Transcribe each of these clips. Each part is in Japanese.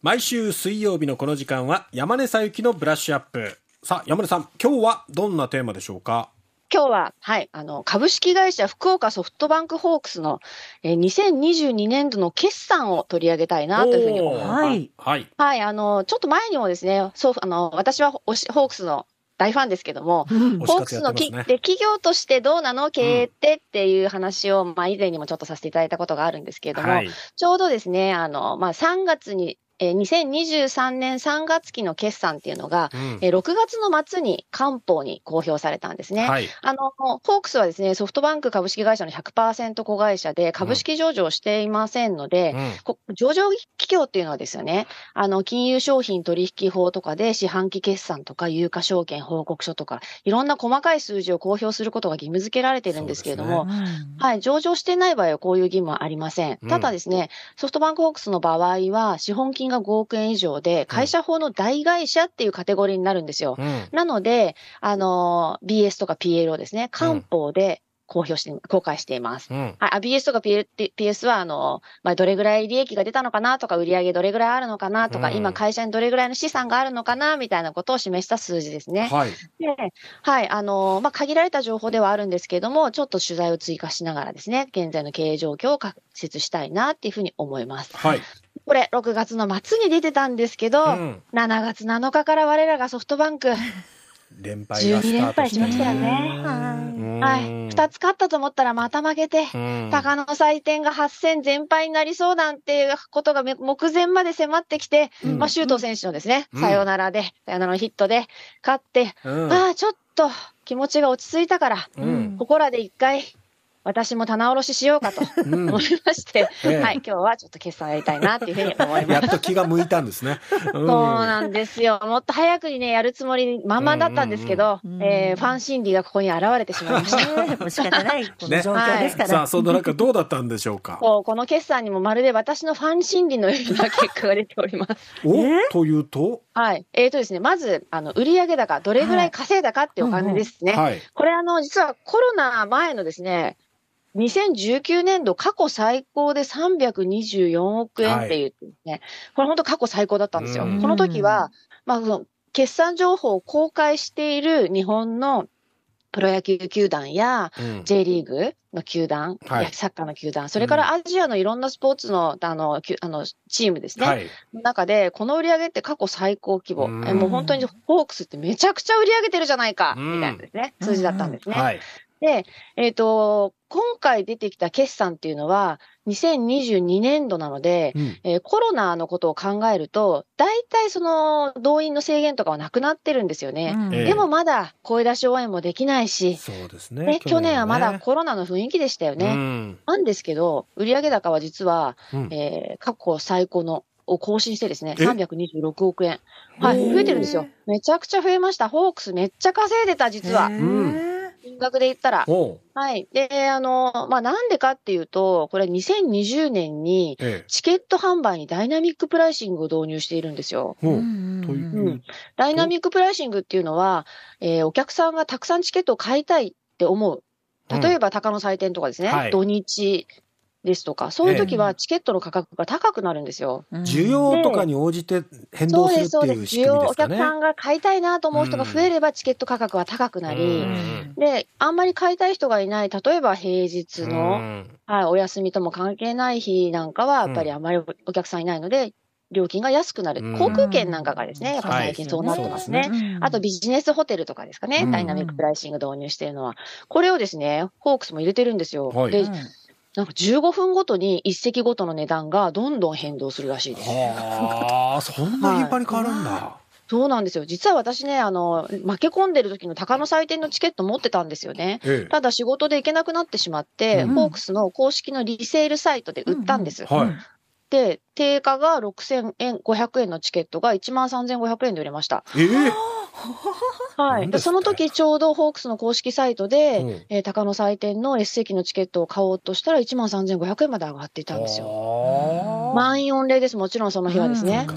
毎週水曜日のこの時間は山根さゆきのブラッシュアップ。さあ、山根さん、今日はどんなテーマでしょうか？今日は、はい、あの、株式会社福岡ソフトバンクホークスの、えー、2022年度の決算を取り上げたいなというふうに思います。はい。はい。はい、あの、ちょっと前にもですね、そう、あの、私はホークスの大ファンですけども、ホークスのき、ね、で企業としてどうなの経営ってっていう話を、まあ以前にもちょっとさせていただいたことがあるんですけれども、はい、ちょうどですね、あの、まあ3月にえー、2023年3月期の決算っていうのが、うん、えー、6月の末に官報に公表されたんですね。はい、あの、ホークスはですね、ソフトバンク株式会社の100%子会社で株式上場していませんので、うん、上場企業っていうのはですよね、あの、金融商品取引法とかで四半期決算とか有価証券報告書とか、いろんな細かい数字を公表することが義務付けられているんですけれども、ね。うん、はい、上場してない場合はこういう義務はありません。ただですね、ソフトバンクホークスの場合は、資本金金が5億円以上で、会社法の大会社っていうカテゴリーになるんですよ。うん、なので、あの、BS とか PL をですね、官報で、公表して、公開しています。うん、はい、BS とか PS は、あの、まあ、どれぐらい利益が出たのかなとか、売上どれぐらいあるのかなとか、うん、今会社にどれぐらいの資産があるのかなみたいなことを示した数字ですね。はい。で、はい、あの、まあ、限られた情報ではあるんですけれども、ちょっと取材を追加しながらですね、現在の経営状況を解説したいなっていうふうに思います。はい。これ、6月の末に出てたんですけど、うん、7月7日から我らがソフトバンク、連敗が12連敗しましたよね。はい。2つ勝ったと思ったらまた負けて、鷹の祭典が8戦全敗になりそうなんていうことが目前まで迫ってきて、うん、まあ、周東選手のですね、うん、さよならで、さよならのヒットで勝って、うん、ああ、ちょっと気持ちが落ち着いたから、ここらで一回私も棚卸ししようかと思いまして、うんはい、今日はちょっと決算やりたいなっていうふうに思います。やっと気が向いたんですね。そうなんですよ。もっと早くにね、やるつもりまんまだったんですけど、うんうん、えー、ファン心理がここに現れてしまいました。仕方ない、この状況ですから。ねはい、さあ、その中どうだったんでしょうか？そう、この決算にもまるで私のファン心理のような結果が出ております。おというと？はい。えっ、ー、とですね、まず、あの、売上高、どれぐらい稼いだかっていうお金ですね。はい、これ、あの、実はコロナ前のですね、2019年度過去最高で324億円っていうね、はい、これ本当過去最高だったんですよ。この時は、まあ、決算情報を公開している日本のプロ野球球団や J リーグの球団、うんはい、サッカーの球団、それからアジアのいろんなスポーツのあのあのチームですね、はい、の中で、この売り上げって過去最高規模、うもう本当にホークスってめちゃくちゃ売り上げてるじゃないか、みたいなですね、数字だったんですね。はい、で、えっ、ー、と、今回出てきた決算っていうのは、2022年度なので、うん、えー、コロナのことを考えると、大体その動員の制限とかはなくなってるんですよね。うん、でもまだ声出し応援もできないし、そうですね。ね去年はまだコロナの雰囲気でしたよね。うん、なんですけど、売上高は実は、えー、過去最高のを更新してですね、326億円。はい、増えてるんですよ。めちゃくちゃ増えました。ホークスめっちゃ稼いでた、実は。うん金額で言ったら。はい。で、あの、まあ、なんでかっていうと、これ2020年にチケット販売にダイナミックプライシングを導入しているんですよ。うん、ダイナミックプライシングっていうのは、えー、お客さんがたくさんチケットを買いたいって思う。例えば、鷹の祭典とかですね、はい、土日、ですとか、そういう時はチケットの価格が高くなるんですよ。需要とかに応じて変動するっていう仕組みですかね。需要、お客さんが買いたいなと思う人が増えればチケット価格は高くなり、で、あんまり買いたい人がいない、例えば平日の、はい、お休みとも関係ない日なんかは、やっぱりあまりお客さんいないので、料金が安くなる。航空券なんかがですね、やっぱ最近そうなってますね。はい、あとビジネスホテルとかですかね、ダイナミックプライシング導入しているのは。これをですね、ホークスも入れてるんですよ。はい、で、なんか15分ごとに一席ごとの値段がどんどん変動するらしいです。ああ、そんな頻繁に変わるんだ。はいそうなんですよ。実は私ね、あの、負け込んでる時の鷹の祭典のチケット持ってたんですよね。ええ、ただ仕事で行けなくなってしまって、うん、ホークスの公式のリセールサイトで売ったんです。うんうん、はい。で、定価が6000円、500円のチケットが1万3500円で売れました。えーはい。で、その時ちょうどホークスの公式サイトで、うん、えー、高野祭典の S 席のチケットを買おうとしたら1万3500円まで上がっていたんですよ。満員御礼です。もちろんその日はですね。う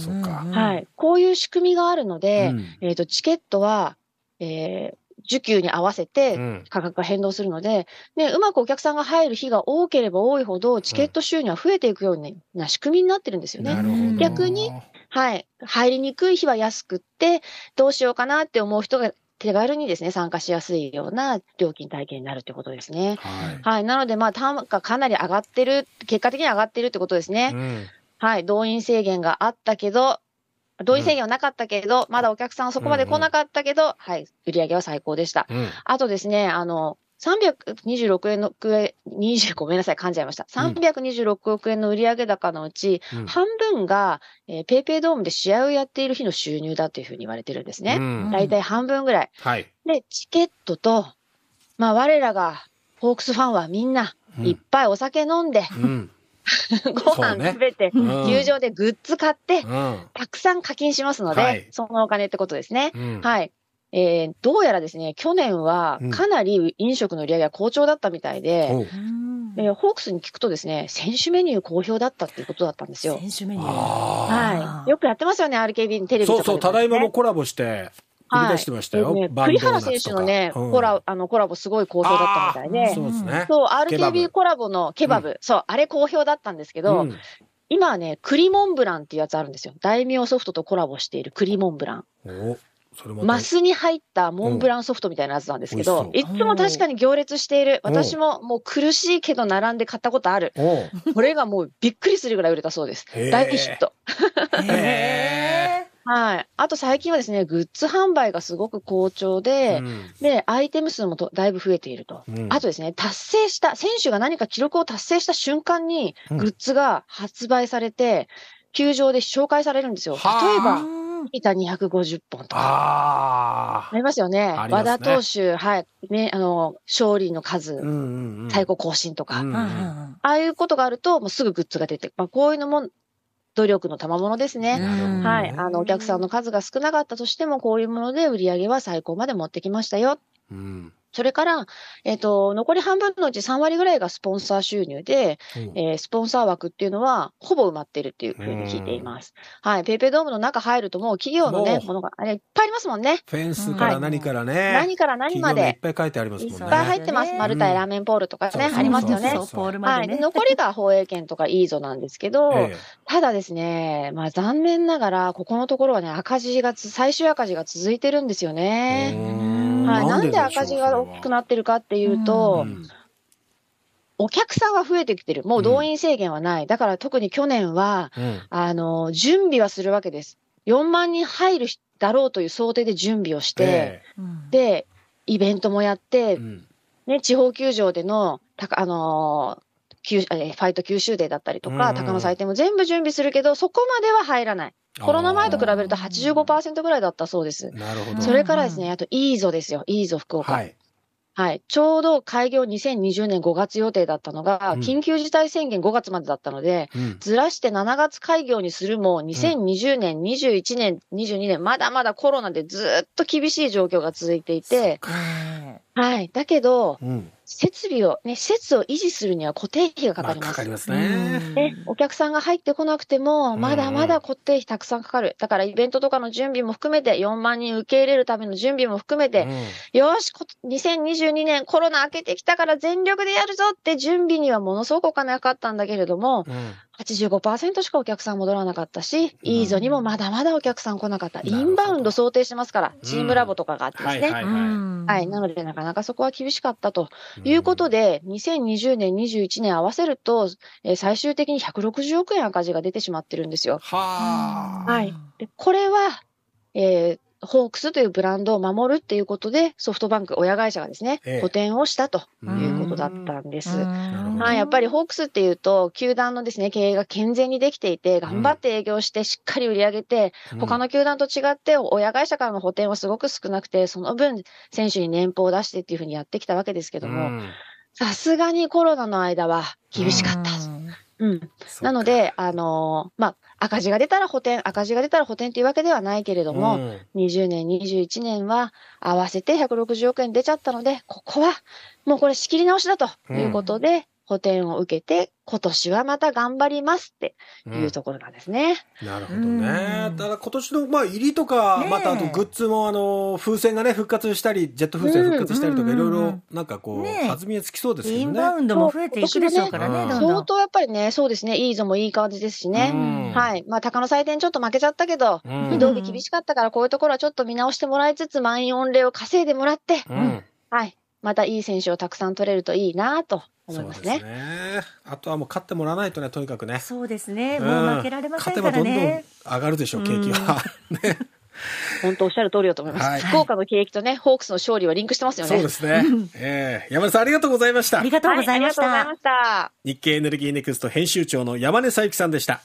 ん、はい。こういう仕組みがあるので、うん、えっ、ー、と、チケットは、えー、需給に合わせて価格が変動するので、うん、で、うまくお客さんが入る日が多ければ多いほど、チケット収入は増えていくような仕組みになってるんですよね。逆に、はい。入りにくい日は安くって、どうしようかなって思う人が手軽にですね、参加しやすいような料金体系になるってことですね。はい。はい、なので、まあ、単価かなり上がってる、結果的に上がってるってことですね。うん、はい。動員制限があったけど、動員制限はなかったけど、うん、まだお客さんそこまで来なかったけど、うんうん、はい。売り上げは最高でした。うん、あとですね、あの、326円の億円、20、ごめんなさい、噛んじゃいました。326億円の売上高のうち、うん、半分が、えー、ペイペイドームで試合をやっている日の収入だというふうに言われてるんですね。大、体、半分ぐらい。はい。で、チケットと、まあ、我らが、ホークスファンはみんな、いっぱいお酒飲んで、うん、ご飯食べて、ね、球場でグッズ買って、うん、たくさん課金しますので、はい、そのお金ってことですね。うん、はい。えー、どうやらですね、去年はかなり飲食の売り上げが好調だったみたいで、う。ん、えー、ホークスに聞くとですね、選手メニュー好評だったっていうことだったんですよ。選手メニュー。はい。よくやってますよね、RKB のテレビとか、ね、そうそう、ただいまもコラボして、売り出してましたよ。はい、ね、栗原選手のね、うん、コラあのコラボすごい好評だったみたいで、そうですね。そう、RKB コラボのケバブ、うん、そう、あれ好評だったんですけど、うん、今はね、栗モンブランっていうやつあるんですよ。大名ソフトとコラボしている栗モンブラン。おマスに入ったモンブランソフトみたいなやつなんですけど、いつも確かに行列している。私ももう苦しいけど並んで買ったことある。これがもうびっくりするぐらい売れたそうです。大ヒット。はい。あと最近はですね、グッズ販売がすごく好調で、うん、で、アイテム数もだいぶ増えていると、うん、あとですね、達成した、選手が何か記録を達成した瞬間に、グッズが発売されて、球場で紹介されるんですよ。例えば、板250本とか。あありますよね。ね和田投手、はい。ね、あの、勝利の数、うんうんうん、最高更新とか。うんうん、ああいうことがあると、もうすぐグッズが出て、まあ、こういうのも努力の賜物ですね。はい。あの、お客さんの数が少なかったとしても、こういうもので売り上げは最高まで持ってきましたよ。うん、それから、えっ、ー、と、残り半分のうち3割ぐらいがスポンサー収入で、うん、えー、スポンサー枠っていうのは、ほぼ埋まってるっていうふうに聞いています。はい。ペイペイドームの中入るともう企業のね、ものが、あれいっぱいありますもんね。フェンスから何からね。はい、何から何まで。いっぱい書いてありますもんね。いっぱい入ってます。マルタイラーメンポールとかね、うん、ありますよね。そうポールまで、ね、はい。残りが放映権とかイーゾなんですけど、ええ、ただですね、まあ残念ながら、ここのところはね、赤字が、最終赤字が続いてるんですよね。はい、なんで赤字が大きくなってるかっていうと、お客さんは増えてきてる。もう動員制限はない。だから特に去年は、うん、あの、準備はするわけです。4万人入るだろうという想定で準備をして、えー、で、イベントもやって、うん、ね、地方球場での、たあのー、ファイト九州デーだったりとか、うん、高野祭典も全部準備するけど、そこまでは入らない。コロナ前と比べると85%ぐらいだったそうです。なるほど。それからですね、あと、イーゾですよ。イーゾ福岡。はい。はい。ちょうど開業2020年5月予定だったのが、緊急事態宣言5月までだったので、うん、ずらして7月開業にするも、2020年、うん、21年、22年、まだまだコロナでずっと厳しい状況が続いていて、はい。だけど、うん設備を、ね、施設を維持するには固定費がかかります。まあ、かかりますね。で、お客さんが入ってこなくても、まだまだ固定費たくさんかかる。だからイベントとかの準備も含めて、4万人受け入れるための準備も含めて、うん、よし、2022年コロナ明けてきたから全力でやるぞって準備にはものすごくお金がかかったんだけれども、うん、85%しかお客さん戻らなかったし、イーゾにもまだまだお客さん来なかった。インバウンド想定してますから、チームラボとかがあってですね。はい、はい、なので、なかなかそこは厳しかったと。いうことで、2020年、21年合わせると、えー、最終的に160億円赤字が出てしまってるんですよ。ははい。で、これは、えー、ホークスというブランドを守るっていうことで、ソフトバンク親会社がですね、補填をしたということだったんです。はい、やっぱりホークスっていうと、球団のですね、経営が健全にできていて、頑張って営業してしっかり売り上げて、うん、他の球団と違って、親会社からの補填はすごく少なくて、その分、選手に年俸を出してっていうふうにやってきたわけですけども、さすがにコロナの間は厳しかった。うん。なので、あのー、まあ、赤字が出たら補填、赤字が出たら補填というわけではないけれども、うん、20年、21年は合わせて160億円出ちゃったので、ここはもうこれ仕切り直しだということで、うん補填を受けて、今年はまた頑張りますっていうところなんですね。うん、なるほどね。だから今年の、まあ、入りとか、またあとグッズも、あの、風船がね、復活したり、ジェット風船復活したりとか、いろいろ、なんかこう、弾みがつきそうですよね。インバウンドも増え。ていくでしょうからね、相当やっぱりね、そうですね、いいぞもいい感じですしね。はい。まあ、鷹の祭典ちょっと負けちゃったけど、移動日厳しかったから、こういうところはちょっと見直してもらいつつ、満員御礼を稼いでもらって、はい。またいい選手をたくさん取れるといいなと思いますね。すねあとはもう勝ってもらわないとね、とにかくね。そうですね。もう負けられませんからね。勝てばどんどん上がるでしょう、景気は。ね。本当おっしゃる通りだと思います。はい、福岡の景気とね、ホークスの勝利はリンクしてますよね。そうですね。えー、山根さんありがとうございました。ありがとうございました。はい、ありがとうございました。日経エネルギーネクスト編集長の山根さゆきさんでした。